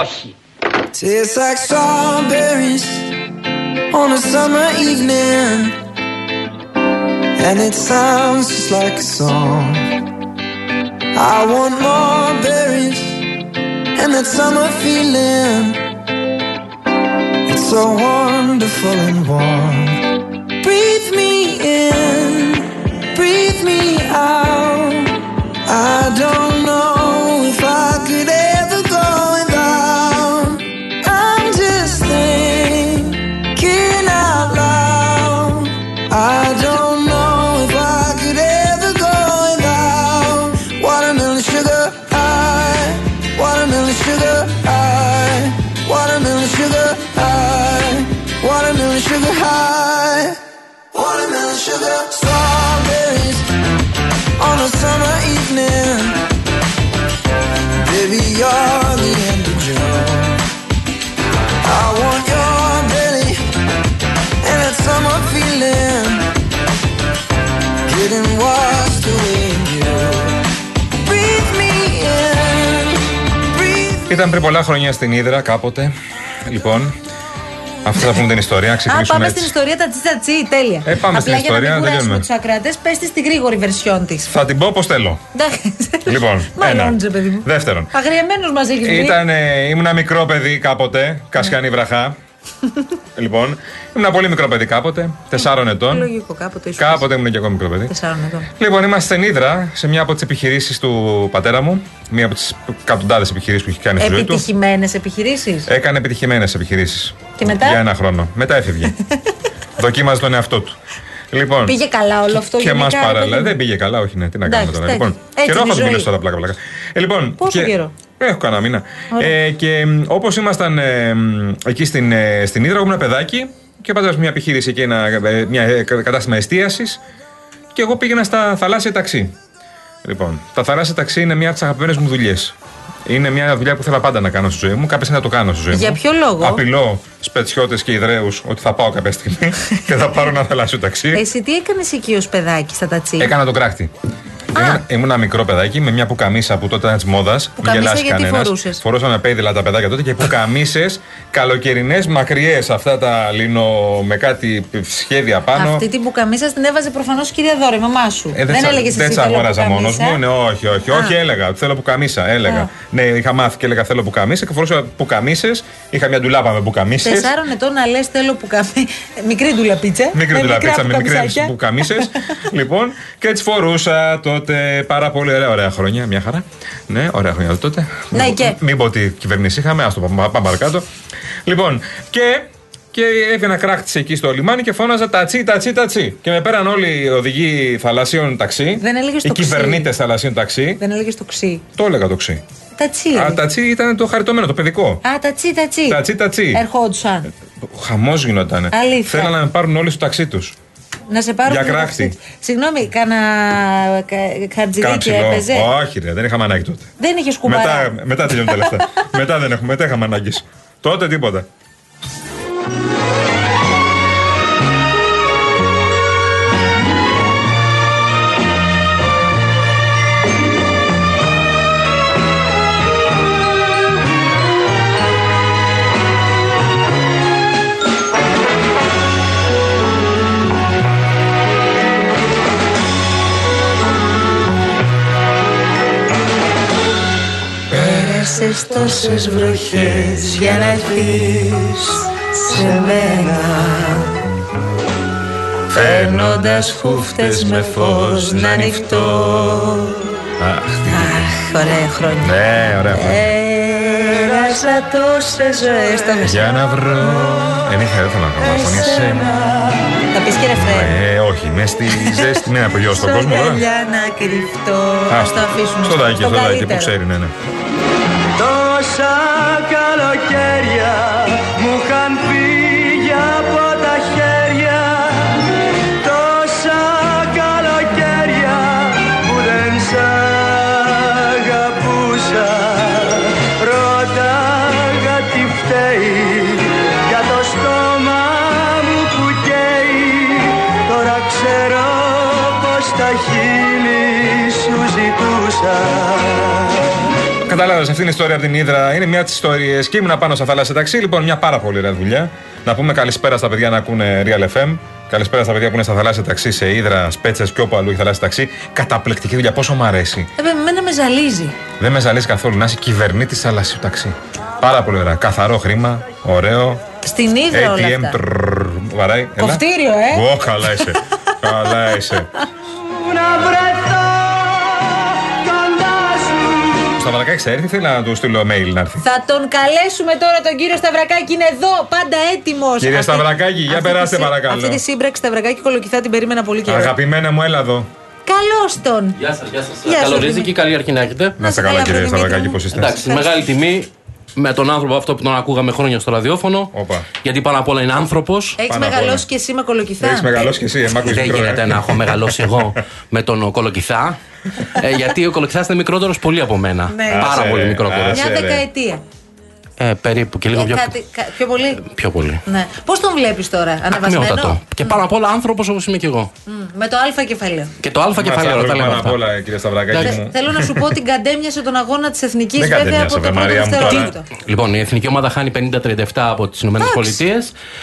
Yoshi. Tastes like strawberries on a summer evening. And it sounds just like a song. I want more berries and that summer feeling. It's so wonderful and warm. Breathe me in, breathe me out. I don't know. Watermelon sugar high, watermelon sugar high, watermelon sugar high, watermelon sugar strawberries on a summer evening. Baby, you're Ήταν πριν πολλά χρόνια στην Ήδρα κάποτε. Λοιπόν, αυτό θα πούμε την ιστορία. Α, Ξεκινήσουμε πάμε έτσι. στην ιστορία τα τσιτσατσι, τέλεια. Ε, πάμε στην Απλά ιστορία, για να μην κουράσουμε τελειώνουμε. τους ακράτε, πες τη στη γρήγορη βερσιόν της. Θα την πω όπω θέλω. Λοιπόν, Μάλλον, ένα. παιδί μου. Δεύτερον. Αγριεμένος μα έχει βρει. Ήταν, ε, ήμουν μικρό παιδί κάποτε, Κασιανή βραχά. λοιπόν, ήμουν πολύ μικρό παιδί κάποτε, τεσσάρων ετών. Λογικό, κάποτε ήσουν. Κάποτε ήμουν και εγώ μικρό παιδί. Τεσσάρων ετών. Λοιπόν, είμαστε στην Ήδρα, σε μια από τις επιχειρήσεις του πατέρα μου. Μία από τις εκατοντάδες επιχειρήσεις που έχει κάνει στη ζωή του. Επιτυχημένες επιχειρήσεις; Έκανε επιτυχημένες επιχειρήσεις. Και μετά; Για ένα χρόνο. Μετά έφευγε. Δοκίμαζε τον εαυτό του. Λοιπόν, Πήγε καλά όλο αυτό και γενικά, μας ρε παράλληλα. παιδί μου; Δεν πήγε καλά, όχι, ναι, τι να Εντάξει, κάνουμε τώρα. εντάξει. Λοιπόν, Έτσι καιρό είναι θα η του μιλήσω ζωή. τώρα, πλάκα, πλάκα. Ε, λοιπόν, Πόσο και- καιρό; Έχω κανένα μήνα. Ωραία. Ε, και όπως ήμασταν ε, μ, εκεί στην, ε, στην Ήδρα, εγώ ήμουν παιδάκι και πάντα μια επιχείρηση εκεί, ένα, ε, μια ε, κατάστημα εστίασης και εγώ πήγαινα στα θαλάσσια ταξί. Λοιπόν, τα θαλάσσια ταξί είναι μια από τις αγαπημένες μου δουλειές. Είναι μια δουλειά που θέλω πάντα να κάνω στη ζωή μου. Κάποια στιγμή θα το κάνω στη ζωή Για μου. ποιο λόγο; Απειλώ σπετσιώτες και ιδραίους ότι θα πάω κάποια στιγμή και θα πάρω ένα θαλάσσιο ταξί. Εσύ τι έκανες εκεί ως παιδάκι στα τατσί. Έκανα τον κράκτη. Ήμουν, ήμουν ένα μικρό παιδάκι με μια πουκαμίσα που τότε ήταν της μόδας. Πουκαμίσα γιατί φορούσες; Φορούσαμε πέιδηλα τα παιδάκια τότε και πουκαμίσες καλοκαιρινές μακριές. Αυτά τα λίνο με κάτι σχέδια πάνω. Αυτή την πουκαμίσα την έβαζε προφανώς η κυρία Δώρα, η μαμά σου. Ε, δεν τσα- έλεγες εσύ. δεν θέλω αγόραζα μόνος πουκαμίσα. μου. Ναι, όχι, όχι. Α. Όχι, έλεγα. ότι Θέλω πουκαμίσα. Έλεγα. Α. Ναι, είχα μάθει και έλεγα θέλω πουκαμίσα και φορούσα πουκαμίσες. Είχα μια ντουλάπα με πουκαμίσες. Τεσσάρων ετών να λες θέλω πουκαμίσα. Μικρή ντουλαπίτσα. Μικρή με ντουλαπίτσα μικρά με μικρές πουκαμισάκια. πουκαμίσες. λοιπόν, και έτσι φορούσα τότε πάρα πολύ ωραία, ωραία χρόνια. Μια χαρά. Ναι, ωραία χρόνια τότε. Ναι, Μην- και. Μην πω ότι κυβέρνηση είχαμε, ας το πάμε, πάμε παρακάτω. λοιπόν, και. Και έβγαινα κράκτη εκεί στο λιμάνι και φώναζα τατσί, τατσί, τατσί. Και με πέραν όλοι οι οδηγοί θαλασσίων ταξί. Δεν έλεγες Οι το ξύ. κυβερνήτες θαλασσίων ταξί. Δεν έλεγες το ξύ. Το έλεγα το ξύ. Τατσί. Α, έλεγες. τατσί ήταν το χαριτωμένο, το παιδικό. Α, τατσί, τατσί. Τατσί, τατσί. Ερχόντουσαν. Χαμός γινότανε. Αλήθεια. Θέλανε να με πάρουν όλοι στο ταξί τους. Να σε πάρουν. Για το κράχτη. ταξί. Συγγνώμη, κάνα κα- χαρτζηλίκι Κάψιλο. έπαιζε. Όχι, ρε, δεν είχαμε ανάγκη τότε. Δεν είχες κουμπάρα. Μετά, μετά τελειώνουν τα λεφτά. μετά δεν έχουμε, μετά είχαμε ανάγκη. Τότε τίποτα. Πέρασες τόσες βροχές για να έρθεις σε μένα Φέρνοντας χούφτες με φως να ανοιχτώ Αχ, τι- Αχ, ωραία χρόνια ναι, ωραία. Πέρασα τόσες ζωές στο Για να βρω. Δεν είχα, δεν θέλω να κάνω φωνή εσένα. Θα πεις και ρεφρέ Ε, όχι, με στη ζέστη, ναι, απογειώ στον κόσμο τώρα. Για να κρυφτώ Α, Ας το αφήσουμε Στο δάκι, στο δάκι που καλύτερο. ξέρει, ναι, ναι. Τόσα καλοκαίρια μου είχαν φύγει από τα χέρια. Τόσα καλοκαίρια που δεν σ' αγαπούσα. Ρώταγα τι φταίει για το στόμα μου που καίει. Τώρα ξέρω πως τα χείλη σου ζητούσα Κατάλαβες αυτή είναι η ιστορία από την Ήδρα. Είναι μια από τις ιστορίες. Και ήμουν πάνω στα θάλασσα ταξί. Λοιπόν, μια πάρα πολύ ωραία δουλειά. Να πούμε καλησπέρα στα παιδιά να ακούνε Real FM. Καλησπέρα στα παιδιά που είναι στα θαλάσσια ταξί, σε Ήδρα, Σπέτσες και όπου αλλού έχει θαλάσσια ταξί. Καταπληκτική δουλειά, πόσο μου αρέσει. Ε, βέβαια, εμένα με ζαλίζει. Δεν με ζαλίζει καθόλου να είσαι κυβερνήτη θαλασσιού ταξί. Πάρα πολύ ωραία. Καθαρό χρήμα, ωραίο. Στην Ήδρα όλα ATM, αυτά. τρρρρ, βαράει. έλα. Κοφτήριο, ε. Ω, καλά είσαι. καλά είσαι. Ο Σταυρακάκης θα έρθει, θέλει να του στείλω mail να έρθει. Θα τον καλέσουμε τώρα τον κύριο Σταυρακάκη, είναι εδώ, πάντα έτοιμος. Κύριε Σταυρακάκη, για περάστε, παρακαλώ. Αυτή τη σύμπραξη Σταυρακάκη κολοκυθά την περίμενα πολύ καιρό. Αγαπημένα μου, έλα εδώ. Καλώς τον. Γεια σας, γεια σας. Γεια σας, Καλώ ορίζει Δημήτρη. και καλή αρχή να έχετε. Να είστε καλά, καλά, κύριε Δημήτρη Σταυρακάκη, μου. πώς είστε. Εντάξει, μεγάλη τιμή με τον άνθρωπο αυτό που τον ακούγαμε χρόνια στο ραδιόφωνο. Όπα. Γιατί πάνω απ' όλα είναι άνθρωπος. Έχεις Πάνω απ' όλα. μεγαλώσει και εσύ με κολοκυθά. Έχεις μεγαλώσει κι εσύ, εμά που Δεν γίνεται να έχω μεγαλώσει εγώ με τον Κολοκυθά. ε, γιατί ο Κολοκυθάς είναι μικρότερος πολύ από μένα. Ναι. Πάρα Άσε, πολύ ρε. μικρότερος. Άσε. Μια ρε. δεκαετία. Ε, περίπου και λίγο Ε, πιο, κάτι- κα- πιο πολύ; πιο πολύ. Ναι. Πώς τον βλέπεις τώρα, αναβασμένο. Ακμιότατο. Και πάνω απ' όλα άνθρωπος όπως είμαι και εγώ. Μμ, Με το Α κεφαλαίο. Και το Α κεφαλαίο, τα λέμε Πάνω απ' αυτά. όλα, κύριε Σταυρακάκη Θε- μου. Θέλω να σου πω ότι καντέμιασε τον αγώνα της εθνικής Δεν βέβαια καντέμιασε, από το βρε, πρώτο Μαρία μου, τώρα. δευτερόλεπτο. Λοιπόν, η εθνική ομάδα χάνει 50-37 από τις ΗΠΑ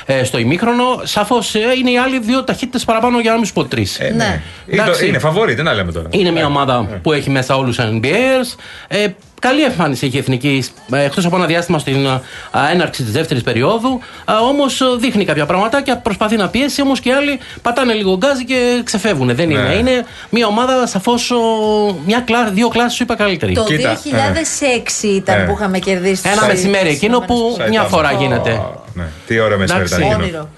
ε, στο ημίχρονο. Σαφώς είναι οι άλλοι δύο ταχύτητες παραπάνω για να μην σου πω τρεις. Ε, Ναι. Είναι το- Εντάξει. Είναι φαβόρη, τι να λέμε τώρα. Είναι μια ομάδα που έχει μέσα όλους τους NBAers. Ε, καλή εμφάνιση έχει η εθνική εκτός από ένα διάστημα στην α, έναρξη της δεύτερης περίοδου. Όμως δείχνει κάποια πραγματάκια, προσπαθεί να πιέσει, όμως και οι άλλοι πατάνε λίγο γκάζι και ξεφεύγουν. Δεν είναι. Ναι. Είναι μια ομάδα σαφώς δύο κλάσεις σου είπα καλύτερη. Το Κοίτα, 2006 ήταν Ε. που είχαμε κερδίσει. Ένα τους μεσημέρι εκείνο που Σαν μια ήταν. φορά Ω, γίνεται. Ναι. Τι ωραίο μεσημέρι ήταν Εντάξει. εκείνο. Όνειρο.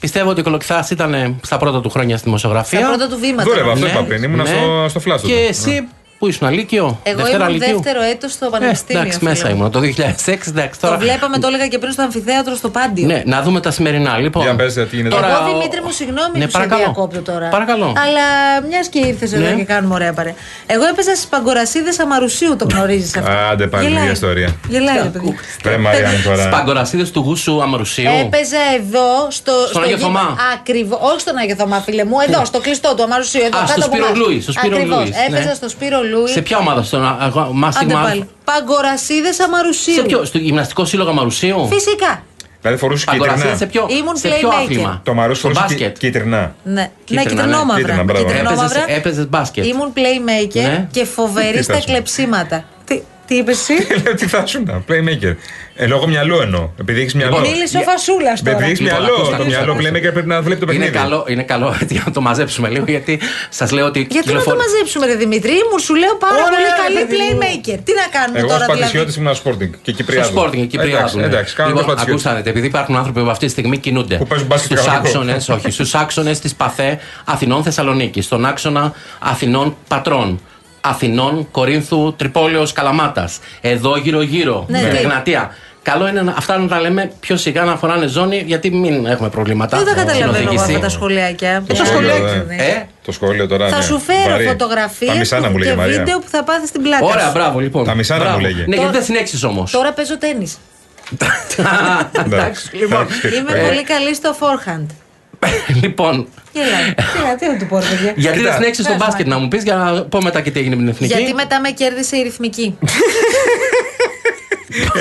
Πιστεύω ότι ο Κολοκυθάς ήταν στα πρώτα του χρόνια στη δημοσιογραφία. Στα πρώτα του βήματα. Δούλευα, αυτό Ναι, είπα πριν. Ήμουν ναι. στο, στο φλάσο. Και εσύ που ήσουν Λύκειο, Εγώ Δευτέρα ήμουν Λυκείου. δεύτερο έτος στο Ε, Πανεπιστήμιο. εντάξει, φίλε μέσα μου. ήμουν το 2006. Εντάξει, Το τώρα... βλέπαμε, το έλεγα και πριν στο αμφιθέατρο στο Πάντιο. Ναι, να δούμε τα σημερινά. Λοιπόν, Για πες, τι γίνεται. τώρα- Εγώ Δημήτρη μου, συγγνώμη Ναι, που σε παρακαλώ. διακόπτω τώρα. Παρακαλώ. Αλλά μιας και ήρθες εδώ Ναι. και κάνουμε ωραία παρέα. Εγώ έπαιζα στις παγκορασίδες Αμαρουσίου, το γνωρίζεις αυτό. Άντε πάλι, Γελάει. ίδια ιστορία. Γελάει, ρε παιδί. Ρε Μαρία μου τώρα. Παγκορασίδες του γούσου Αμαρουσίου. Έπαιζα εδώ στο. Στον Άγιο Θωμά. Ακριβώς. Όχι στον Άγιο Θωμά, φίλε μου. Εδώ, στο κλειστό του Αμαρουσίου. Εδώ, Α, κάτω στο από Σπύρο εμάς. Λούι, στο Σπύρο Ακριβώς. Λούις, ναι. Έπαιζα στο Σπύρο Λούι. Σε ποια ομάδα, στον αγώ- Άντε μάθημα. πάλι. Παγκορασίδες Αμαρουσίου. Σε ποιο, στο γυμναστικό σύλλογο Αμαρουσίου; Φυσικά. Δηλαδή φορούσε Παγκορασίδες σε κίτρινα. ποιο, Ήμουν σε ποιο playmaker. άθλημα; Το μαρούς στο φορούσε μπάσκετ. κύ- κίτρινα. Ναι, ναι Κίτρινα, ναι. Κίτρινα, κυτρινόμαυρα. μπράβο. Κυτρινόμαυρα. Έπαιζες- έπαιζες μπάσκετ. Ήμουν playmaker Ναι. και φοβερή Τι στα θες, κλεψίματα. Τι, τι είπες εσύ; Λέω τι θα σου να, playmaker. Ε, λόγω μυαλού εννοώ. Επειδή έχεις μυαλό. Λοιπόν, Μίλησε ο Φασούλας τώρα. Επειδή έχεις Λοιπόν, μυαλό, ακούστε, το ακούστε, μυαλό ακούστε. playmaker πρέπει να βλέπει το Είναι παιχνίδι. καλό, είναι καλό για να το μαζέψουμε λίγο γιατί σας λέω ότι. Γιατί να το κυκλοφορεί- μαζέψουμε, ρε Δημητρή, μου σου λέω πάρα Ωραία, πολύ ρε, καλή παιδί μου. playmaker. Τι να κάνουμε Εγώ ω τώρα πατησιώτη δηλαδή; ήμουν Sporting και Στο Κυπριάδου. Sporting, εκεί Εντάξει, εντάξει, κάνω λοιπόν, το πατησιώτη. ακούσατε, επειδή υπάρχουν άνθρωποι που αυτή τη στιγμή κινούνται Που παίζουν μπάσκετ στους κανονικό. άξονες, όχι, στους άξονες της ΠΑΘΕ Αθηνών Θεσσαλονίκη, στον άξονα Αθηνών Πατρών. Αθηνών, Κορίνθου, Τρυπόλεως, Καλαμάτας. Εδώ γύρω-γύρω, Ναι, στην ναι. Εγνατία. Καλό είναι να, αυτά να τα λέμε πιο σιγά να φοράνε ζώνη, γιατί μην έχουμε προβλήματα. Δεν τα στην καταλαβαίνω εγώ οδήγηση. αυτά τα σχολιάκια. Το Ποια σχολείο, είναι, ε. ναι. Ε, Το σχόλιο τώρα. Θα ναι. σου φέρω Βαρύ. Τα φωτογραφίε μισά να μου και λέγε Μαρία. βίντεο που θα πάθει στην πλάτη. Ωραία, σου. μπράβο λοιπόν. Τα μισά να Μπράβο. μου λέγε. Ναι, Τώρα- γιατί δεν συνέχισε όμως. Τώρα παίζω τέννη. Εντάξει, λοιπόν. Είμαι πολύ καλή στο forehand. λοιπόν, Γελάει. Τι να- Τι να του πω, ρε παιδιά. γιατί δεν Κοίτα. συνέχισε στο Πες, μπάσκετ Μάκη. να μου πεις για να πω μετά και τι έγινε με την εθνική. Γιατί μετά με κέρδισε η ρυθμική.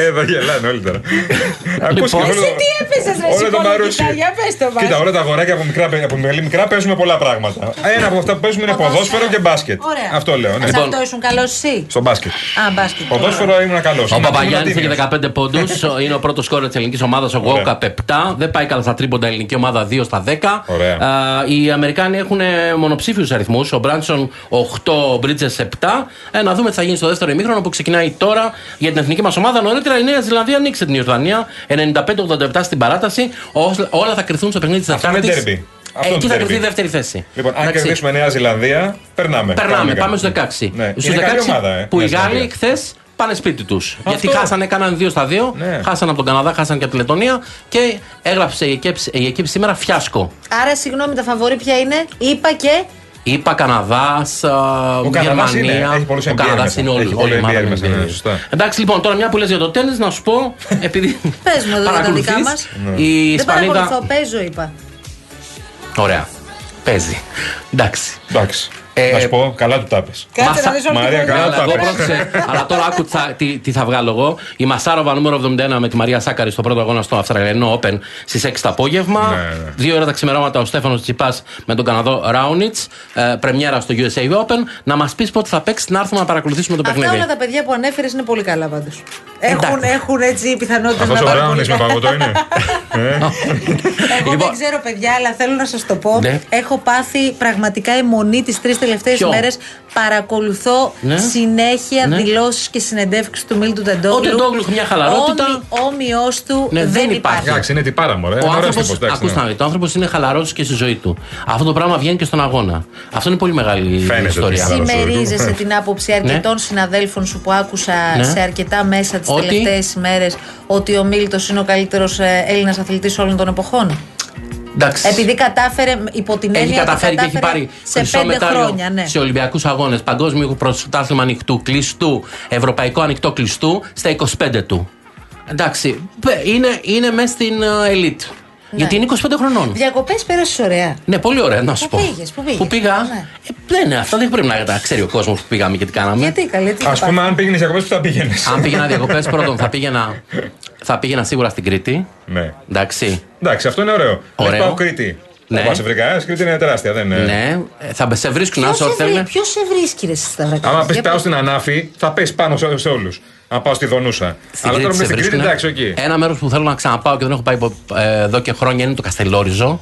Εδώ γελάνε όλοι τώρα. Ακούς και Λοιπόν. όλο Εσύ το- τι έπαιζες ρε όλο το Σικόλο, Μαρούσι. κοιτά, για πες το μας. Κοίτα, όλα τα αγοράκια από, μικρά, από πολύ μικρά παίζουμε πολλά πράγματα. Ένα από αυτά που παίζουμε είναι Ποδόσφαιρο. ποδόσφαιρο και μπάσκετ. Ωραία. Αυτό λέω. Ναι. Σε Λοιπόν. αυτό ήσουν καλό εσύ. Στο μπάσκετ. Α, μπάσκετ. Ποδόσφαιρο ήμουν καλός. Ο Παπαγιάννης έχει 15 πόντους. είναι ο πρώτος σκόρ της ελληνικής ομάδας. Ο Ωραία. Γόκαπ 7. Δεν πάει καλά στα τρίποντα η ελληνική ομάδα 2 στα 10. Ωραία. Α, οι Αμερικάνοι έχουν μονοψήφιους αριθμούς. Ο Μπράνσον 8, ο Μπρίτζες 7. Ε, να δούμε τι θα γίνει στο δεύτερο ημίχρονο που ξεκινάει τώρα για την εθνική μας ομάδα. Νωρίτερα η Νέα Ζηλανδία ανοίξε την Ιορδανία 95-87 στην παράταση. Ό- Όλα θα κρυθούν στο παιχνίδι της Αυτό είναι Τετάρτη. derby. Αυτό Εκεί είναι θα derby. κρυθεί η δεύτερη θέση. Λοιπόν, αν Εντάξει. κερδίσουμε Νέα Ζηλανδία, περνάμε. Περνάμε, Κάνουμε πάμε στους κάτι. 16. Ναι. Στους Είναι καλή 16 ομάδα, ε, που οι Νέα Γάλλοι Ζηλανδία. χθες πάνε σπίτι τους. Γιατί χάσανε, έκαναν 2 στα 2. Ναι. Χάσανε από τον Καναδά, χάσανε και από τη Λετωνία. Και έγραψε η εκέψη, η εκέψη σήμερα φιάσκο. Άρα, συγγνώμη, τα φαβορή ποια είναι; Είπα και. Είπα Καναδάς, Καναδάς είναι, Γερμανία. έχει πολλούς ο NBA Καναδάς μέσα. είναι Έχει όλη, όλο όλη η ομάδα NBA είναι μέσα, ναι, NBA. σωστά. Εντάξει, λοιπόν, τώρα μια που λες για το τέννη, να σου πω. Επειδή. Πες μου εδώ για τα παρακολουθείς, δικά μας. Η Δεν παρακολουθώ, Ισπανίδα. παίζω, είπα. Ωραία. Παίζει. Εντάξει. Εντάξει. Ε, Να σου πω, καλά του τάπες. Κάτσε Μασα- να δεις όλη τη Μαρία, χρονιά. καλά Καλά, τα εγώ πες. πρόσεξε. Αλλά τώρα άκου τι θα- τι, τι θα βγάλω εγώ. Η Μασάροβα νούμερο 71 με τη Μαρία Σάκαρη στο πρώτο αγώνα στο Αυστραλιανό Open στις 6 το απόγευμα. Ναι, ναι. Δύο ώρα τα ξημερώματα ο Στέφανος Τσιπάς με τον Καναδό Ράουνιτς. Ε, πρεμιέρα στο USA Open. Να μας πεις πότε θα παίξεις, να έρθουμε να παρακολουθήσουμε το Αυτά παιχνίδι. όλα τα παιδιά που ανέφερες είναι πολύ καλά πάντως. Έχουν, Εντάξει. έχουν έτσι πιθανότητες Αυτός να ο πάρουν πολύ Μπράουνις με καλά. παγωτό είναι. Ε, Εγώ Λοιπόν. δεν ξέρω, παιδιά, αλλά θέλω να σας το πω. Ναι. Έχω πάθει πραγματικά αιμονή τις τρεις τελευταίες Ποιο; Ημέρε. Παρακολουθώ Ναι. συνέχεια Ναι. δηλώσεις και συνεντεύξεις του Μίλτου Τεντόγλου. Ο Τεντόγλου έχει μια χαλαρότητα. Όμοιο του Ναι, δεν δεν υπάρχει. υπάρχει. Εντάξει, είναι τυπάρα μου, ρε. Ο Είναι ωραίος άνθρωπο, τύπος, εντάξει, ακούστε ναι. να δείτε, ο άνθρωπος είναι χαλαρός και στη ζωή του. Αυτό το πράγμα βγαίνει και στον αγώνα. Αυτό είναι πολύ μεγάλη Φαίνεται ιστορία. ότι είναι χαλαρός. Συμμερίζεσαι την άποψη αρκετών συναδέλφων σου που άκουσα Ναι. σε αρκετά μέσα τις Ότι; τελευταίες ημέρες ότι ο Μίλτος είναι ο καλύτερος Έλληνας αθλητής όλων των εποχών. Εντάξει. Επειδή κατάφερε υπό την Έχει έννοια ότι καταφέρει και έχει κατάφερε πάρει σε χρυσό πέντε μετάλλιο χρόνια. Ναι. σε Ολυμπιακούς Αγώνες. Παγκόσμιο πρωτάθλημα ανοιχτού, κλειστού, Ευρωπαϊκό ανοιχτό κλειστού στα 25 του. Εντάξει, πε- είναι, είναι μέσα στην ε, ελίτ. Ναι. Γιατί είναι 25 χρονών. Διακοπές πέρασες ωραία. Ναι, πολύ ωραία, να σου Πού πω. πήγες, πού πήγες; πήγα; Ναι. Ε, δεν είναι, αυτά δεν πρέπει να τα ξέρει ο κόσμος που πήγαμε και τι κάναμε. Γιατί καλή, τι Α θα πούμε, πάθει. αν πήγαινες διακοπές, που θα πήγαινες; Αν πήγαινα διακοπές, πρώτον θα πήγαινα, θα πήγαινα σίγουρα στην Κρήτη. Ναι. Εντάξει. Εντάξει, αυτό είναι ωραίο. Ωραίο. Δεν πάω Κρήτη. Ναι. Δεν πάω σε βρικά, Κρήτη είναι τεράστια, δεν είναι. Ναι, ε, θα σε βρίσκουν Ποιος άσο ό,τι σε, βρει, θέλουν. ποιος σε βρίσκει, ρε, στα βρακάκια. Άμα πεις Για πάω πες. στην Ανάφη, θα πέσει πάνω σε, σε όλους. Αν πάω στη Δονούσα. Στην Αλλά τώρα Κρήτη με σε στην Κρήτη, βρίσκουνε. εντάξει, εκεί. Ένα μέρος που θέλω να ξαναπάω και δεν έχω πάει ε, εδώ και χρόνια είναι το Καστελόριζο.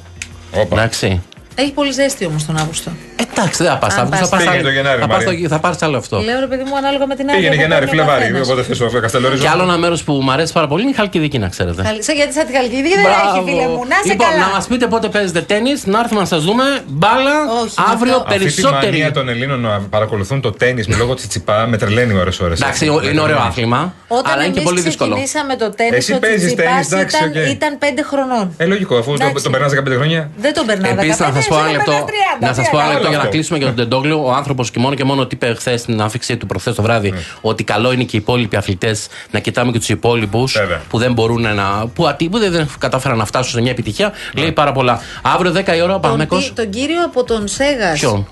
Όπα. Εντάξει. Έχει πολύ ζέστη όμως τον Αύγουστο. Εντάξει, δεν θα πας. Αν Θα, πας. θα, πας Πήγαινε άλλο- το Γενάρη, θα, πας Μαρία. το- θα πάρεις άλλο αυτό. Λέω ρε παιδί μου, ανάλογα με την άλλη. Πήγαινε που Γενάρη, παίρνει ο Φλεβάρι. καθένας. Οπότε θε το Καστελόριζο. Και άλλο ένα μέρος που μου αρέσει πάρα πολύ είναι η Χαλκιδική, να ξέρετε. Καλή- Σαν γιατί σαν τη Χαλκιδική δεν Μπράβο. έχει, φίλε μου. Να σε λοιπόν, καλά. να μας πείτε πότε παίζετε τέννη, να έρθουμε να σας δούμε. Μπάλα, Όχι, αύριο αυτό- Αυτή τη περισσότεροι. μανία των Ελλήνων να παρακολουθούν το τέννη λόγω Τσιτσιπά με τρελαίνει ώρες-ώρες. Εντάξει, είναι ωραίο άθλημα. Όταν αλλά είναι και εμείς πολύ δύσκολο. ξεκινήσαμε το τέννη, Εσύ ο παίζεις Τσιτσιπάς τέννις, εντάξει, ήταν, οκ. ήταν πέντε χρονών. Ε, λογικό, αφού το- Εντάξει. τον περνάς 15 χρόνια. Δεν τον περνάω. Επίσης, να 15, σας πω ένα εσύ λεπτό, περνάς 30, να σας τι πω ένα άλλο. λεπτό για να αυτό. κλείσουμε για τον Τεντόγλου. Ο άνθρωπος και μόνο και μόνο ότι είπε χθες στην άφηξή του προχθές το βράδυ ότι καλό είναι και οι υπόλοιποι αθλητές να κοιτάμε και τους υπόλοιπους Βέβαια. που δεν μπορούν να. που, ατί- που δεν κατάφεραν να φτάσουν σε μια επιτυχία. Λέει πάρα πολλά. Αύριο 10 η ώρα ο Τον, Παναμέκο. τι- τον κύριο από τον Σέγας. Ποιο.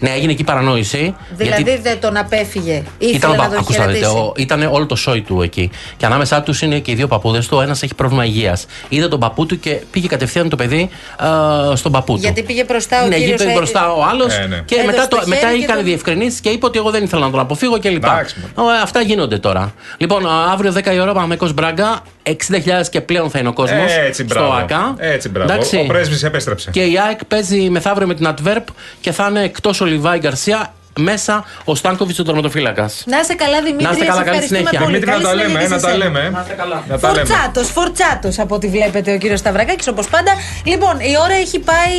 Ναι, έγινε εκεί παρανόηση. Δηλαδή γιατί δεν τον απέφυγε. Ήθελε ήταν, ο να πα- τον ακούστε να δείτε, χαιρετήσει. ο- ήταν όλο το σόι του εκεί. Και ανάμεσά τους είναι και οι δύο παππούδες του. Ο ένας έχει πρόβλημα υγείας. Είδε τον παππού του και πήγε κατευθείαν το παιδί α, στον παππού του. Γιατί πήγε μπροστά ο ναι, κύριος πήγε ε- μπροστά ο άλλος Ε, ναι. και Έδωσε μετά, το το, χέρι μετά και έκανε τον- διευκρινήσει και είπε ότι εγώ δεν ήθελα να τον αποφύγω κλπ. Εντάξει, Ε, Αυτά γίνονται τώρα. Λοιπόν, α, αύριο 10 η ώρα Παναμαϊκό Μπράγκα. 60.000 και πλέον θα είναι ο κόσμος Έτσι, στο μπράβο. ΑΚΑ. Έτσι, μπράβο. Εντάξει. Ο πρέσβης επέστρεψε. Και η ΑΕΚ παίζει μεθαύριο με την Adverb και θα είναι εκτός ο Λιβάη Γκαρσία μέσα ο Στάνκοβιτς ο τερματοφύλακας. Να είστε καλά, Δημήτρη. Να είστε καλά, σε καλή ευχαριστούμε συνέχεια. πολύ. Δημήτρη, να Καλή τα λέμε, συνέχεια ε, να σε τα σένα. λέμε. ε. Να είστε καλά. Να τα λέμε. Φορτσάτος, φορτσάτος από ό,τι βλέπετε ο κύριος Σταυρακάκης, όπως πάντα. Λοιπόν, η ώρα έχει πάει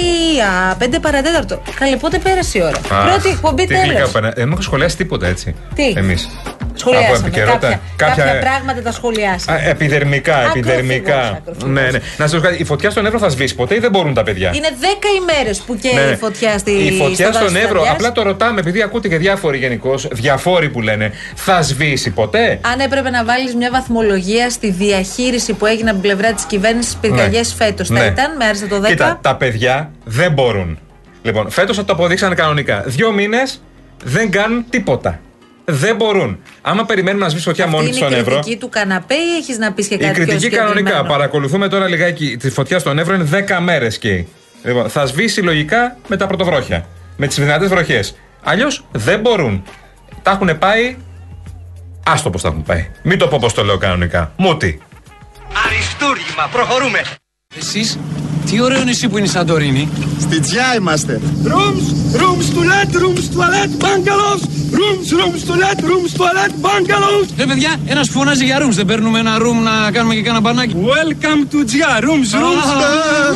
α, 5 παρατέταρτο. Καλή, πότε πέρασε η ώρα; Αχ, Πρώτη εκπομπή τι γλυκά τέλος. που πέρα- Ε, Δεν έχω σχολιάσει τίποτα έτσι. Τι; Εμείς. Σχολιάσαμε. επικαιρότητα. Κάποια, Κάποια- κάποια πράγματα τα σχολιάσαμε. Επιδερμικά, Ακροφυγός, επιδερμικά. ακροφυγός. Ναι, ναι. Να σας πω κάτι, η φωτιά στον Εύρο θα σβήσει ποτέ ή δεν μπορούν τα παιδιά; Είναι 10 ημέρες που καίει Ναι. η φωτιά στη Η φωτιά στο στον δάσος Εύρο, Φλαδιάς. απλά το ρωτάμε, επειδή ακούτε και διάφοροι γενικώς, διαφόροι που λένε, θα σβήσει ποτέ; Αν έπρεπε να βάλεις μια βαθμολογία στη διαχείριση που έγινε από την πλευρά της κυβέρνησης πυρκαγιέ φέτος, θα Ναι. ήταν με άριστα το 10. Κοίτα, τα παιδιά δεν μπορούν. Λοιπόν, φέτος θα το αποδείξανε κανονικά. Δύο μήνες δεν κάνουν τίποτα. Δεν μπορούν. Άμα περιμένουμε να σβήσει φωτιά Αυτή μόνη είναι τη στον η Εύρο. κριτική του καναπέ ή έχεις να πεις και Η κάτι πιο κριτική κανονικά. συγκεκριμένο; Παρακολουθούμε τώρα λιγάκι τη φωτιά στον Εύρο είναι 10 μέρες και. Λοιπόν, θα σβήσει λογικά με τα πρωτοβρόχια. Με τις δυνατές βροχές. Αλλιώς δεν μπορούν. Τα έχουν πάει. Άστο πώ τα έχουν πάει. Μην το πω πώ το λέω κανονικά. Μούτι. Αριστούργημα, προχωρούμε. Εσείς, τι ωραίο νησί που είναι η Σαντορίνη. Στη τζιά είμαστε. Rooms, rooms toilet, rooms toilet, bungalows. Rooms, rooms toilet, rooms toilet, bungalows. Ρε παιδιά, ένας φωνάζει για rooms, δεν παίρνουμε ένα room να κάνουμε και κάνα μπανάκι. Welcome to Gia, rooms, rooms.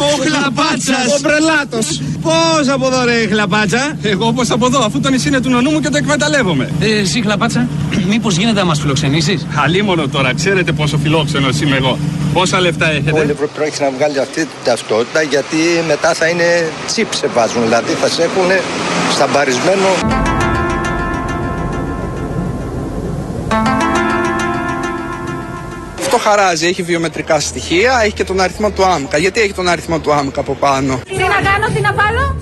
Ο χλαπάτσας. Ο πρελάτος. Πώς από εδώ ρε χλαπάτσα; Εγώ πώς από εδώ, αφού το νησί είναι του νονού μου και το εκμεταλλεύομαι. Ε, εσύ χλαπάτσα, μήπως γίνεται να μας φιλοξενήσεις; Χαλίμονο τώρα, ξέρετε πόσο φιλόξενος είμαι εγώ. Πόσα λεφτά Όλοι έχετε; προ- πρόκειται να βγάλει αυτή την ταυτότητα γιατί μετά θα είναι τσίπ σε βάζουν. Δηλαδή θα σε έχουν σταμπαρισμένο. Αυτό χαράζει, έχει βιομετρικά στοιχεία, έχει και τον αριθμό του άμκα. Γιατί έχει τον αριθμό του άμκα από πάνω; Τι να κάνω, τι να βάλω,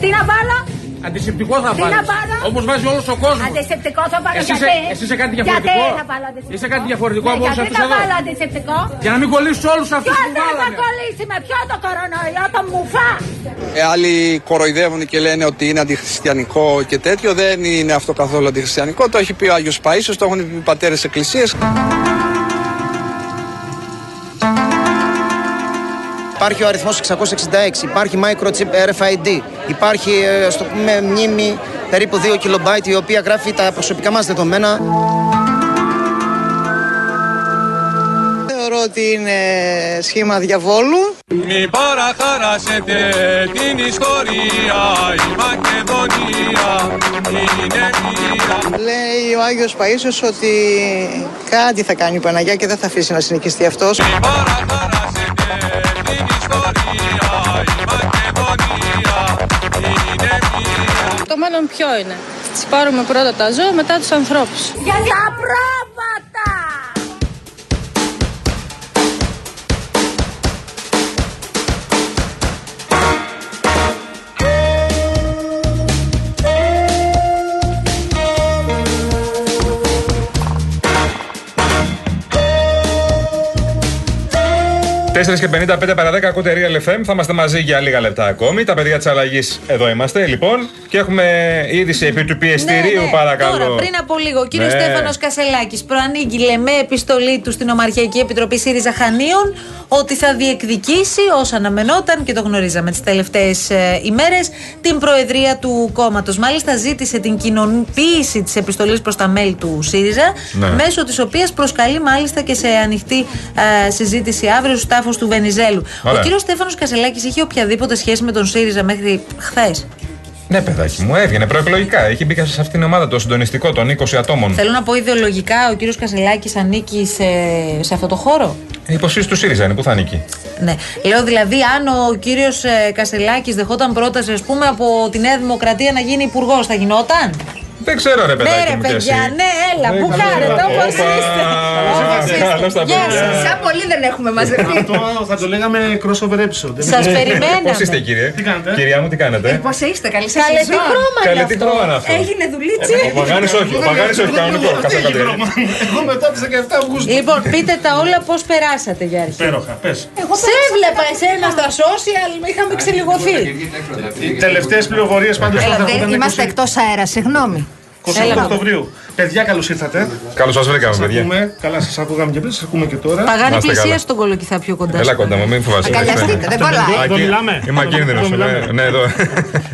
τι να βάλω; Αντισηπτικό θα Τι βάλει. να βάλω; Όπως βάζει όλος ο κόσμος. Αντισηπτικό θα βάλω Εσύ γιατί; είσαι- εσύ είσαι κάτι διαφορετικό; Γιατί θα βάλω αντισηπτικό; Είσαι κάτι διαφορετικό από Ναι, όλους γιατί αυτούς θα εδώ; βάλω αντισηπτικό; Για να μην κολλήσεις όλους αυτούς Ποιος που δεν θα βάλανε. κολλήσει με ποιο το κορονοϊό, το μουφά; Ε, άλλοι κοροϊδεύουν και λένε ότι είναι αντιχριστιανικό και τέτοιο. Δεν είναι αυτό καθόλου αντιχριστιανικό. Το έχει πει ο Άγιος Παΐσιος, το έχουν πει οι πατέρες Υπάρχει ο αριθμός 666, υπάρχει microchip RFID, υπάρχει ε, στο πούμε μνήμη περίπου 2 KB η οποία γράφει τα προσωπικά μας δεδομένα. Θεωρώ ότι είναι σχήμα διαβόλου. Μη παραχαράσετε την ιστορία, η Μακεδονία είναι μία. Λέει ο Άγιος Παΐσιος ότι κάτι θα κάνει η Παναγιά και δεν θα αφήσει να συνοικιστεί αυτός. Το μέλλον ποιο είναι; Τις πάρουμε πρώτα τα ζώα, μετά τους ανθρώπους. Για τα πρώτα! 4 και 55 παρα 10 ακούτε Real FM. Θα είμαστε μαζί για λίγα λεπτά ακόμη. Τα παιδιά της αλλαγής εδώ είμαστε λοιπόν. Και έχουμε είδηση επί του πιεστηρίου, ναι, ναι. παρακαλώ. Τώρα, πριν από λίγο, ο ναι. κύριος ναι. Στέφανος Κασελάκης προανήγγειλε με επιστολή του στην Ομαρχιακή Επιτροπή ΣΥΡΙΖΑ Χανίων ότι θα διεκδικήσει, όσα αναμενόταν και το γνωρίζαμε τις τελευταίες ε, ημέρες, την προεδρία του κόμματος. Μάλιστα, ζήτησε την κοινοποίηση της επιστολής προς τα μέλη του ΣΥΡΙΖΑ, ναι. μέσω της οποίας προσκαλεί μάλιστα και σε ανοιχτή ε, συζήτηση αύριο στους τάφου του Βενιζέλου. Ωραία. Ο κύριος Στέφανος Κασελάκης είχε οποιαδήποτε σχέση με τον ΣΥΡΙΖΑ μέχρι χθες; Ναι, παιδάκι μου, έβγαινε προεκλογικά. Έχει μπει και σε αυτήν την ομάδα το συντονιστικό των 20 ατόμων. Θέλω να πω ιδεολογικά, ο κύριος Κασελάκης ανήκει σε, σε αυτό το χώρο; Η υποσχέση του ΣΥΡΙΖΑ είναι, πού θα ανήκει; Ναι. Λέω δηλαδή, αν ο κύριος Κασελάκης δεχόταν πρόταση, ας πούμε, από τη Νέα Δημοκρατία να γίνει υπουργός, θα γινόταν; Δεν ξέρω, ρε παιδάκι ναι, ρε μου κι εσύ. παιδιά, ναι, έλα, Ναι, που καλώς χάρετε, ήρθατε. όπως Όπα. είστε. Όπως είστε. Καλώς τα Γεια παιδιά. σας. Σαν πολύ δεν έχουμε μαζευτεί. Αυτό θα το λέγαμε crossover episode. Σας περιμέναμε. Πώς είστε, κύριε; Τι κάνετε; Κυρία μου, τι κάνετε; Πώς είστε, καλή σας Καλέ, τι χρώμα Καλέ, είναι τι αυτό. χρώμα είναι αυτό. Έγινε δουλίτσι. Ο Παγάνης όχι, ο Παγάνης όχι, κανονικό. Κάτσε κάτι. Εγώ μετά τις 17 Αυγούστου. Λοιπόν, πείτε τα όλα πώς περάσατε για αρχή. Υπέροχα, πες. Σε έβλεπα εσένα στα social, είχαμε ξελιγωθεί. Οι τελευταίες πληροφορίες πάντως Έλα, θα δεν έρχονταν είμαστε εκτός αέρα, συγγνώμη. 28 Οκτωβρίου. Παιδιά, καλώς ήρθατε. Καλώς σας βρήκαμε, Σας παιδιά. ακούμε. Καλά, σας ακούγαμε και πριν, σας ακούμε και τώρα. Παγάνη Να είστε καλά. πλησία στον κολοκυθά πιο κοντά. Έλα σου. κοντά μου, μην φοβάσαι. Αγκαλιαστείτε, δεν κολλάει. Εδώ μιλάμε. Είμαι ακίνδυνος. Εδώ μιλάμε. Ναι, εδώ.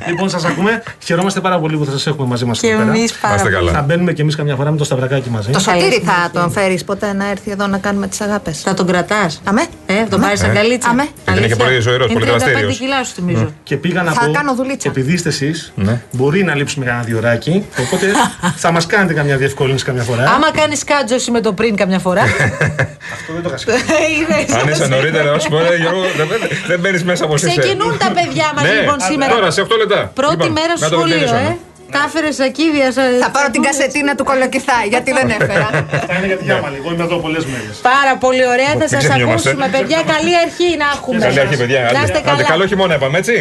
Λοιπόν, σας ακούμε. Χαιρόμαστε πάρα πολύ που θα σας έχουμε μαζί μας Και εμείς πάρα Είμαστε πολύ. καλά. Θα μπαίνουμε και εμείς καμιά φορά με το σταυρακάκι μαζί. Το σωτήρι θα τον φέρεις ποτέ να έρθει εδώ να κάνουμε τις αγάπες; Θα τον κρατάς. Αμέ. Ε, τον πάρεις σαν Ε. καλίτσα. Αμέ. Γιατί είναι και πολύ ζωηρός, Είναι πολύ 35 δραστήριος. κιλά σου θυμίζω. Και πήγα να Θα πω, κάνω δουλίτσα. επειδή είστε εσείς, Ναι. μπορεί να λείψουμε κανένα διωράκι. Οπότε θα μας κάνετε καμιά διευκόλυνση καμιά φορά. Άμα κάνεις κάτζο εσύ με το πριν καμιά φορά. Αυτό δεν το είχα Είδες. Αν είσαι νωρίτερα, όσο μπορεί, Γιώργο, δεν- δεν- δεν μπαίνεις μέσα από εσύ. Ξεκινούν τα παιδιά μας Ναι, λοιπόν σήμερα. Τώρα, σε 8 λεπτά. Πρώτη Λοιπόν, μέρα στο να το σχολείο, τελειώσαμε. ε. Τα έφερες σακίδια. Θα πάρω την κασετίνα του κολοκυθά, γιατί δεν έφερα. Θα είναι για τη γιάμα λίγο. Είμαι εδώ πολλές μέρες. Πάρα πολύ ωραία, θα Μην σας ξεχνιόμαστε. ακούσουμε, παιδιά. Καλή αρχή να έχουμε. Καλή αρχή, παιδιά. Να Άντε, είστε άντε, καλά. καλό χειμώνα είπαμε, έτσι;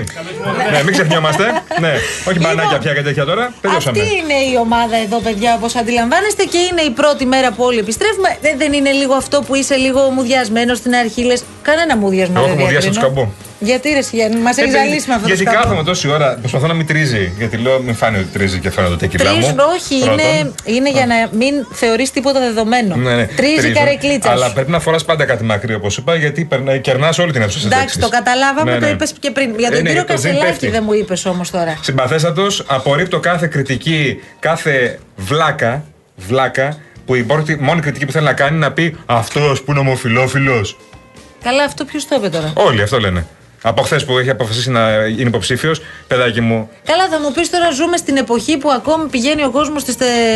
Ναι, μην ξεχνιόμαστε. Ναι, όχι μπανάκια πια και τέτοια τώρα. Τελειώσαμε. Αυτή είναι η ομάδα εδώ, παιδιά, όπως αντιλαμβάνεστε, και είναι η πρώτη μέρα που όλοι επιστρέφουμε. Δεν, δεν είναι λίγο αυτό που είσαι λίγο μουδιασμένος στην αρχή, λες. Κανένα μουδιασμό Εγώ δεν έχω μουδιάσει διακρίνω. το σκαμπό. Γιατί ρε Σιγέννη, μας έχεις ζαλίσει με αυτό το Γιατί σκαμπό. κάθομαι τόση ώρα, προσπαθώ να μην τρίζει. Γιατί λέω, μην φάνει ότι τρίζει και φαίνεται το τεκιλά μου. Τρίζουν, όχι, Πρώτον. είναι, είναι για να μην θεωρείς τίποτα δεδομένο. Ναι, ναι, Τρίζει τρίζουν. καρεκλίτσας. Αλλά σου. πρέπει να φοράς πάντα κάτι μακρύ, όπως είπα, γιατί κερνάς όλη την αίθουσα. στις Εντάξει, λέξεις. το καταλάβαμε, Ναι, το ναι. είπες και πριν. Για Ε, τον ναι, κύριο το τζιν Κασελάκη πέφτει. δεν μου είπες όμως τώρα. Συμπαθέστατο, απορρίπτω κάθε κριτική, κάθε βλάκα, βλάκα που η πρώτη, μόνη κριτική που θέλει να κάνει να πει αυτός που είναι ομοφυλόφιλο. Καλά, αυτό ποιος το είπε τώρα; Όλοι αυτό λένε. Από χθες που έχει αποφασίσει να είναι υποψήφιος, παιδάκι μου, Καλά, θα μου πεις τώρα ζούμε στην εποχή που ακόμη πηγαίνει ο κόσμος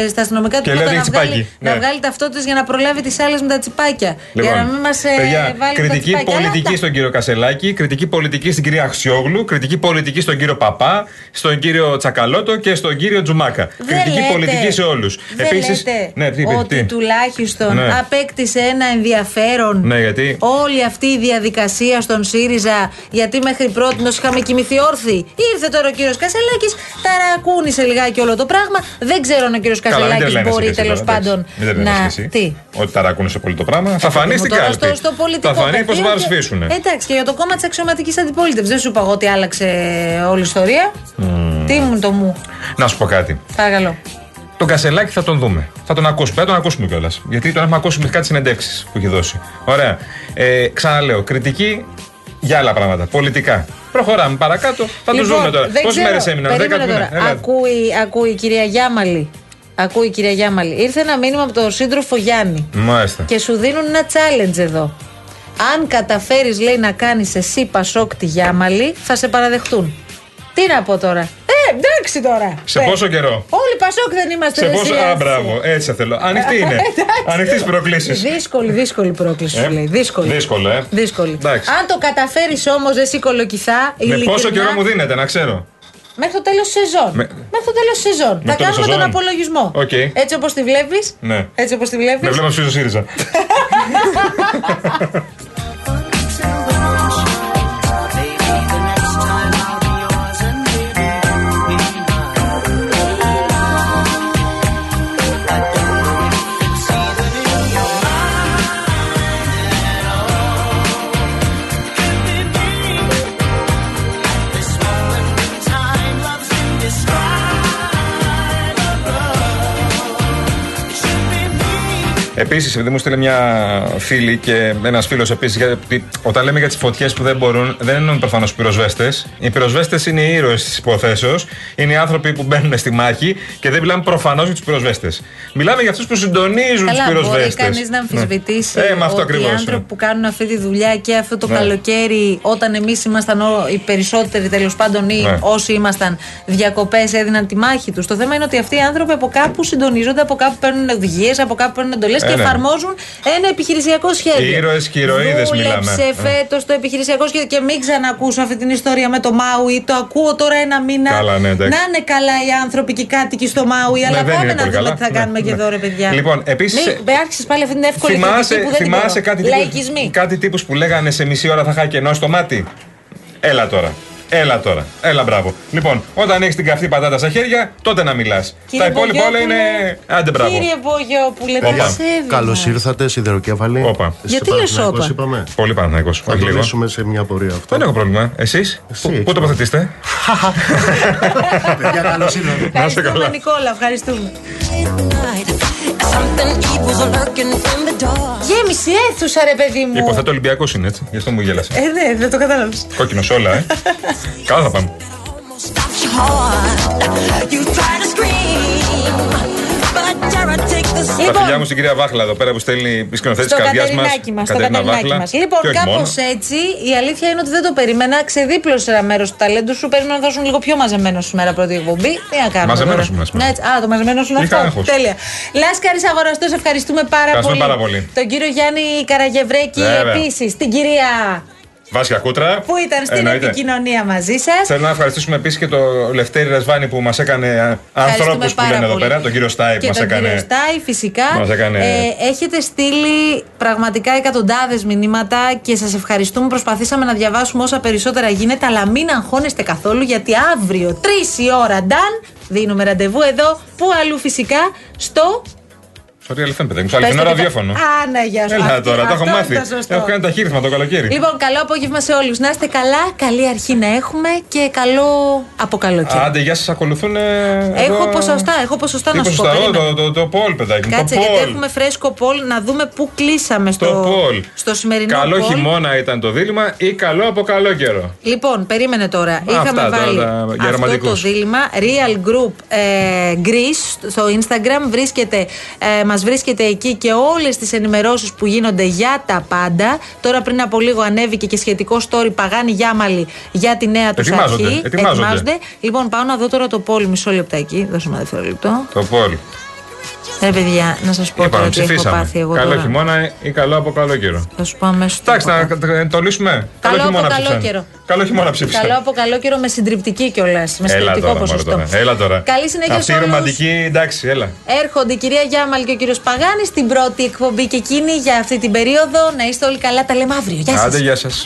στα αστυνομικά Και του λέει να ότι βγάλει, τσιπάκι, να ναι. βγάλει ταυτότητες για να προλάβει τις άλλες με τα τσιπάκια. για να μην μας παιδιά, βάλει κριτική τα τσιπάκια. πολιτική Αλλά στον κύριο Κασελάκη, κριτική πολιτική στην κυρία Αξιόγλου, κριτική πολιτική στον κύριο Παπά, στον κύριο Τσακαλώτο και στον κύριο Τζουμάκα. Δεν κριτική λέτε- πολιτική σε όλους. Δεν λέτε ναι, τι, είπες, ότι τι; τουλάχιστον Ναι. απέκτησε ένα ενδιαφέρον Ναι, γιατί; όλη αυτή η διαδικασία στον ΣΥΡΙΖΑ γιατί μέχρι πρώτη είχαμε κοιμηθεί όρθιοι. Ήρθε τώρα ο κύριος Κασελάκης, ταρακούνησε λιγάκι όλο το πράγμα. Δεν ξέρω αν ο κύριος Καλά, μην Κασελάκης τρελαίνεσαι μπορεί κι εσύ τέλος τώρα, εντάξει. πάντων Μην τρελαίνεσαι να. κι εσύ. Τι; Ότι ταρακούνησε πολύ το πράγμα. Θα φανεί στην Τώρα κάλπη. στο, στο πολιτικό Θα φανεί πώ πεδίο θα και- ψηφίσουν. Εντάξει, και για το κόμμα της αξιωματικής αντιπολίτευσης. Δεν σου είπα εγώ ότι άλλαξε όλη η ιστορία. Τι μου το μου. Να σου πω κάτι. Παρακαλώ. Τον Κασελάκη θα τον δούμε. Θα τον ακούσουμε. Θα τον ακούσουμε κιόλας. Γιατί τον έχουμε ακούσει με κάτι συνεντεύξεις που έχει δώσει. Ωραία. Ε, ξαναλέω, κριτική για άλλα πράγματα. Πολιτικά. Προχωράμε παρακάτω. Θα του δούμε τώρα. Λοιπόν, δεν Πόσες ξέρω. μέρες έμειναν, Περίμενε 10 τώρα. μήνε. Ακούει, ακούει η κυρία Γιάμαλη. Ακούει η κυρία Γιάμαλη. Ήρθε ένα μήνυμα από τον σύντροφο Γιάννη. Μάλιστα. Και σου δίνουν ένα challenge εδώ. Αν καταφέρεις, λέει, να κάνεις εσύ Πασόκ τη Γιάμαλη, θα σε παραδεχτούν. Τι να πω τώρα. Ε, εντάξει τώρα. Σε Ε, πόσο καιρό; Όλοι Πασόκ δεν είμαστε Σε ρε, πόσο. εσύ, Α, έτσι. μπράβο. Έτσι θέλω. Ανοιχτή είναι. Εντάξει. Ανοιχτής προκλήσεις. Δύσκολη, δύσκολη πρόκληση σου λέει. Δύσκολη. Δύσκολο, ε. Δύσκολη. Εντάξει. Αν το καταφέρεις όμως, εσύ κολοκυθά. Με ειλικρινά, πόσο καιρό μου δίνετε, να ξέρω. Μέχρι το τέλος σεζόν. Με- Μέχρι το τέλος σεζόν. Θα το τέλος κάνουμε τον σεζόν. απολογισμό. Οκ. Έτσι όπως τη βλέπεις. Ναι. Έτσι όπως τη βλέπεις. Με βλέπω στο ΣΥΡΙΖΑ. Επίσης, επειδή μου στείλε μια φίλη και ένας φίλος επίσης, γιατί όταν λέμε για τις φωτιές που δεν μπορούν, δεν εννοούν προφανώς πυροσβέστες. Οι πυροσβέστες είναι οι ήρωες της υποθέσεως. Είναι οι άνθρωποι που μπαίνουν στη μάχη και δεν μιλάμε προφανώς για τους πυροσβέστες. Μιλάμε για αυτούς που συντονίζουν τους Καλά, μπορεί πυροσβέστες. κανείς να αμφισβητήσει Ε, με αυτό ότι ακριβώς, οι ναι. άνθρωποι που κάνουν αυτή τη δουλειά και αυτό το Ναι. καλοκαίρι, όταν εμείς ήμασταν ο- οι περισσότεροι τέλος πάντων ή Ναι. όσοι ήμασταν διακοπές, έδιναν τη μάχη τους. Το θέμα είναι ότι αυτοί οι άνθρωποι από κάπου συντονίζονται, από κάπου παίρνουν οδηγίες, από κάπου παίρνουν εντολές Ε, και ναι. Εφαρμόζουν ένα επιχειρησιακό σχέδιο. Οι ήρωες και οι ηρωίδες μιλάμε. Δούλεψε Ε. φέτος το επιχειρησιακό σχέδιο και μην ξανακούσω αυτή την ιστορία με το Μάουι. Το ακούω τώρα ένα μήνα. Καλά, ναι, εντάξει. να είναι καλά οι άνθρωποι και οι κάτοικοι στο Μάουι, αλλά δεν πάμε είναι να πολύ δούμε καλά. τι θα Ναι, κάνουμε και ναι. εδώ, ρε παιδιά. Λοιπόν, επίσης, Μην άρχισες πάλι αυτή την εύκολη Θυμάσαι, κριτική που δεν την θυμάσαι μπορώ. κάτι, Λαϊκισμοί. τύπους, κάτι τύπους που λέγανε σε μισή ώρα θα είχα κενό στο μάτι; Έλα τώρα. Έλα τώρα. Έλα, μπράβο. Λοιπόν, όταν έχεις την καυτή πατάτα στα χέρια, τότε να μιλάς. Τα Κύριε υπόλοιπα όλα είναι. Μπογιόπουλε, Άντε, μπράβο. Κύριε Μπογιόπουλε, Όπα. περισσεύει. Καλώς ήρθατε, Σιδεροκέφαλη. Όπα. Γιατί λες όπα; Είπαμε. Πολύ Παναθυναϊκό. Θα Όχι το λίγο. λύσουμε σε μια πορεία αυτό. Δεν έχω πρόβλημα. Εσείς; Πού έχεις τοποθετήσετε. Παιδιά, καλώ ήρθατε. Να είστε Ευχαριστούμε, καλά. Νικόλα, ευχαριστούμε. Γέμισε η αίθουσα, ρε παιδί μου. Υποθέτω Ολυμπιακός είναι έτσι. Γι' αυτό μου γέλασε. Ε, ναι, δεν το κατάλαβες. Κόκκινο όλα, ε. Καλά θα πάμε. Τα φιλιά μου στην κυρία Βάχλα εδώ πέρα που στέλνει η σκηνοθέτη τη Στο καρδιάς μας. κατερινάκι μας. Στο κατερινάκι μας. Λοιπόν, κάπως έτσι η αλήθεια είναι ότι δεν το περίμενα. Ξεδίπλωσε ένα μέρος του ταλέντου σου. Περίμενα να θα ήσουν λίγο πιο μαζεμένο σήμερα πρώτη εκπομπή. Τι να κάνουμε. Μαζεμένος τώρα; ήμουν σήμερα. Ναι, έτσι. Α, το μαζεμένο σου είναι Είχα αυτό. άγχος. Τέλεια. Λάσκαρης Αγοραστός, ευχαριστούμε πάρα Ευχαριστούμε πολύ. πάρα πολύ. Τον κύριο Γιάννη Καραγευρέκη Βέβαια. επίσης. Την κυρία Βάσια Κούτρα. που ήταν στην Εννοείται. επικοινωνία μαζί σας. Θέλω να ευχαριστήσουμε επίσης και το Λευτέρη Ρεσβάνη που μας έκανε Ευχαριστούμε ανθρώπου που πάρα λένε εδώ πολύ. πέρα. Τον κύριο Στάι που και μας τον έκανε. κύριο Στάι, φυσικά. Μας έκανε- Ε, έχετε στείλει πραγματικά εκατοντάδες μηνύματα και σας ευχαριστούμε. Προσπαθήσαμε να διαβάσουμε όσα περισσότερα γίνεται, αλλά μην αγχώνεστε καθόλου γιατί αύριο 3 η ώρα, Νταν, δίνουμε ραντεβού εδώ, που αλλού φυσικά, στο. Στο Real FM, παιδί μου. Στο Πες αληθινό το και το- ραδιόφωνο. Α, ναι, γεια σου. Έλα Αυτό- τώρα, το έχω αυτό μάθει. είναι το σωστό. Έχω κάνει ταχύριθμα το καλοκαίρι. Λοιπόν, καλό απόγευμα σε όλους. Να είστε καλά, καλή αρχή να έχουμε και καλό από καλοκαίρι. Άντε, γεια σας, ακολουθούν. Έχω ποσοστά, έχω ποσοστά Τι να σου πω. ποσοστά, περίμενε. το, το, το, Πολ, παιδάκι μου. Κάτσε το γιατί Πολ. έχουμε φρέσκο πόλ να δούμε πού κλείσαμε στο, Το Πολ. στο σημερινό Καλό πόλ. χειμώνα ήταν το δίλημα ή καλό από καλό καιρό; Λοιπόν, περίμενε τώρα. αυτά Είχαμε τώρα, βάλει τα αυτό γερματικούς. το δίλημα. Real Group ε, Greece στο Instagram. Βρίσκεται, ε, μας βρίσκεται εκεί και όλες τις ενημερώσεις που γίνονται για τα πάντα. Τώρα πριν από λίγο ανέβηκε και σχετικό story Παγάνη Γιάμαλη για τη νέα τους Ετοιμάζονται, αρχή. ετοιμάζονται. Λοιπόν, πάω να δω τώρα το πόλ μισό λεπτάκι. Δώσε με ένα δευτερόλεπτο. Το Πολ. Ρε παιδιά, να σας πω τώρα Είπαμε, τι έχω ψηφίσαμε. πάθει εγώ Καλό τώρα. χειμώνα ή καλό από καλό καιρό. Θα σου πω αμέσως. Εντάξει, να να το λύσουμε. Καλό από καλό ψήφισαν. καιρό. Καλό χειμώνα ψήφισαν. Καλό από καλό καιρό με συντριπτική κιόλας. Με Έλα συντριπτικό τώρα, μωρέ, ποσοστό. τώρα. Έλα τώρα. Καλή συνέχεια Αυτή σε η όλους. ρομαντική, εντάξει, έλα. Έρχονται η κυρία Γιάμαλ και ο κύριος Παγάνης στην πρώτη εκπομπή και εκείνη για αυτή την περίοδο. Να είστε όλοι καλά. Τα λέμε αύριο. Γεια σας. Άντε, γεια σας.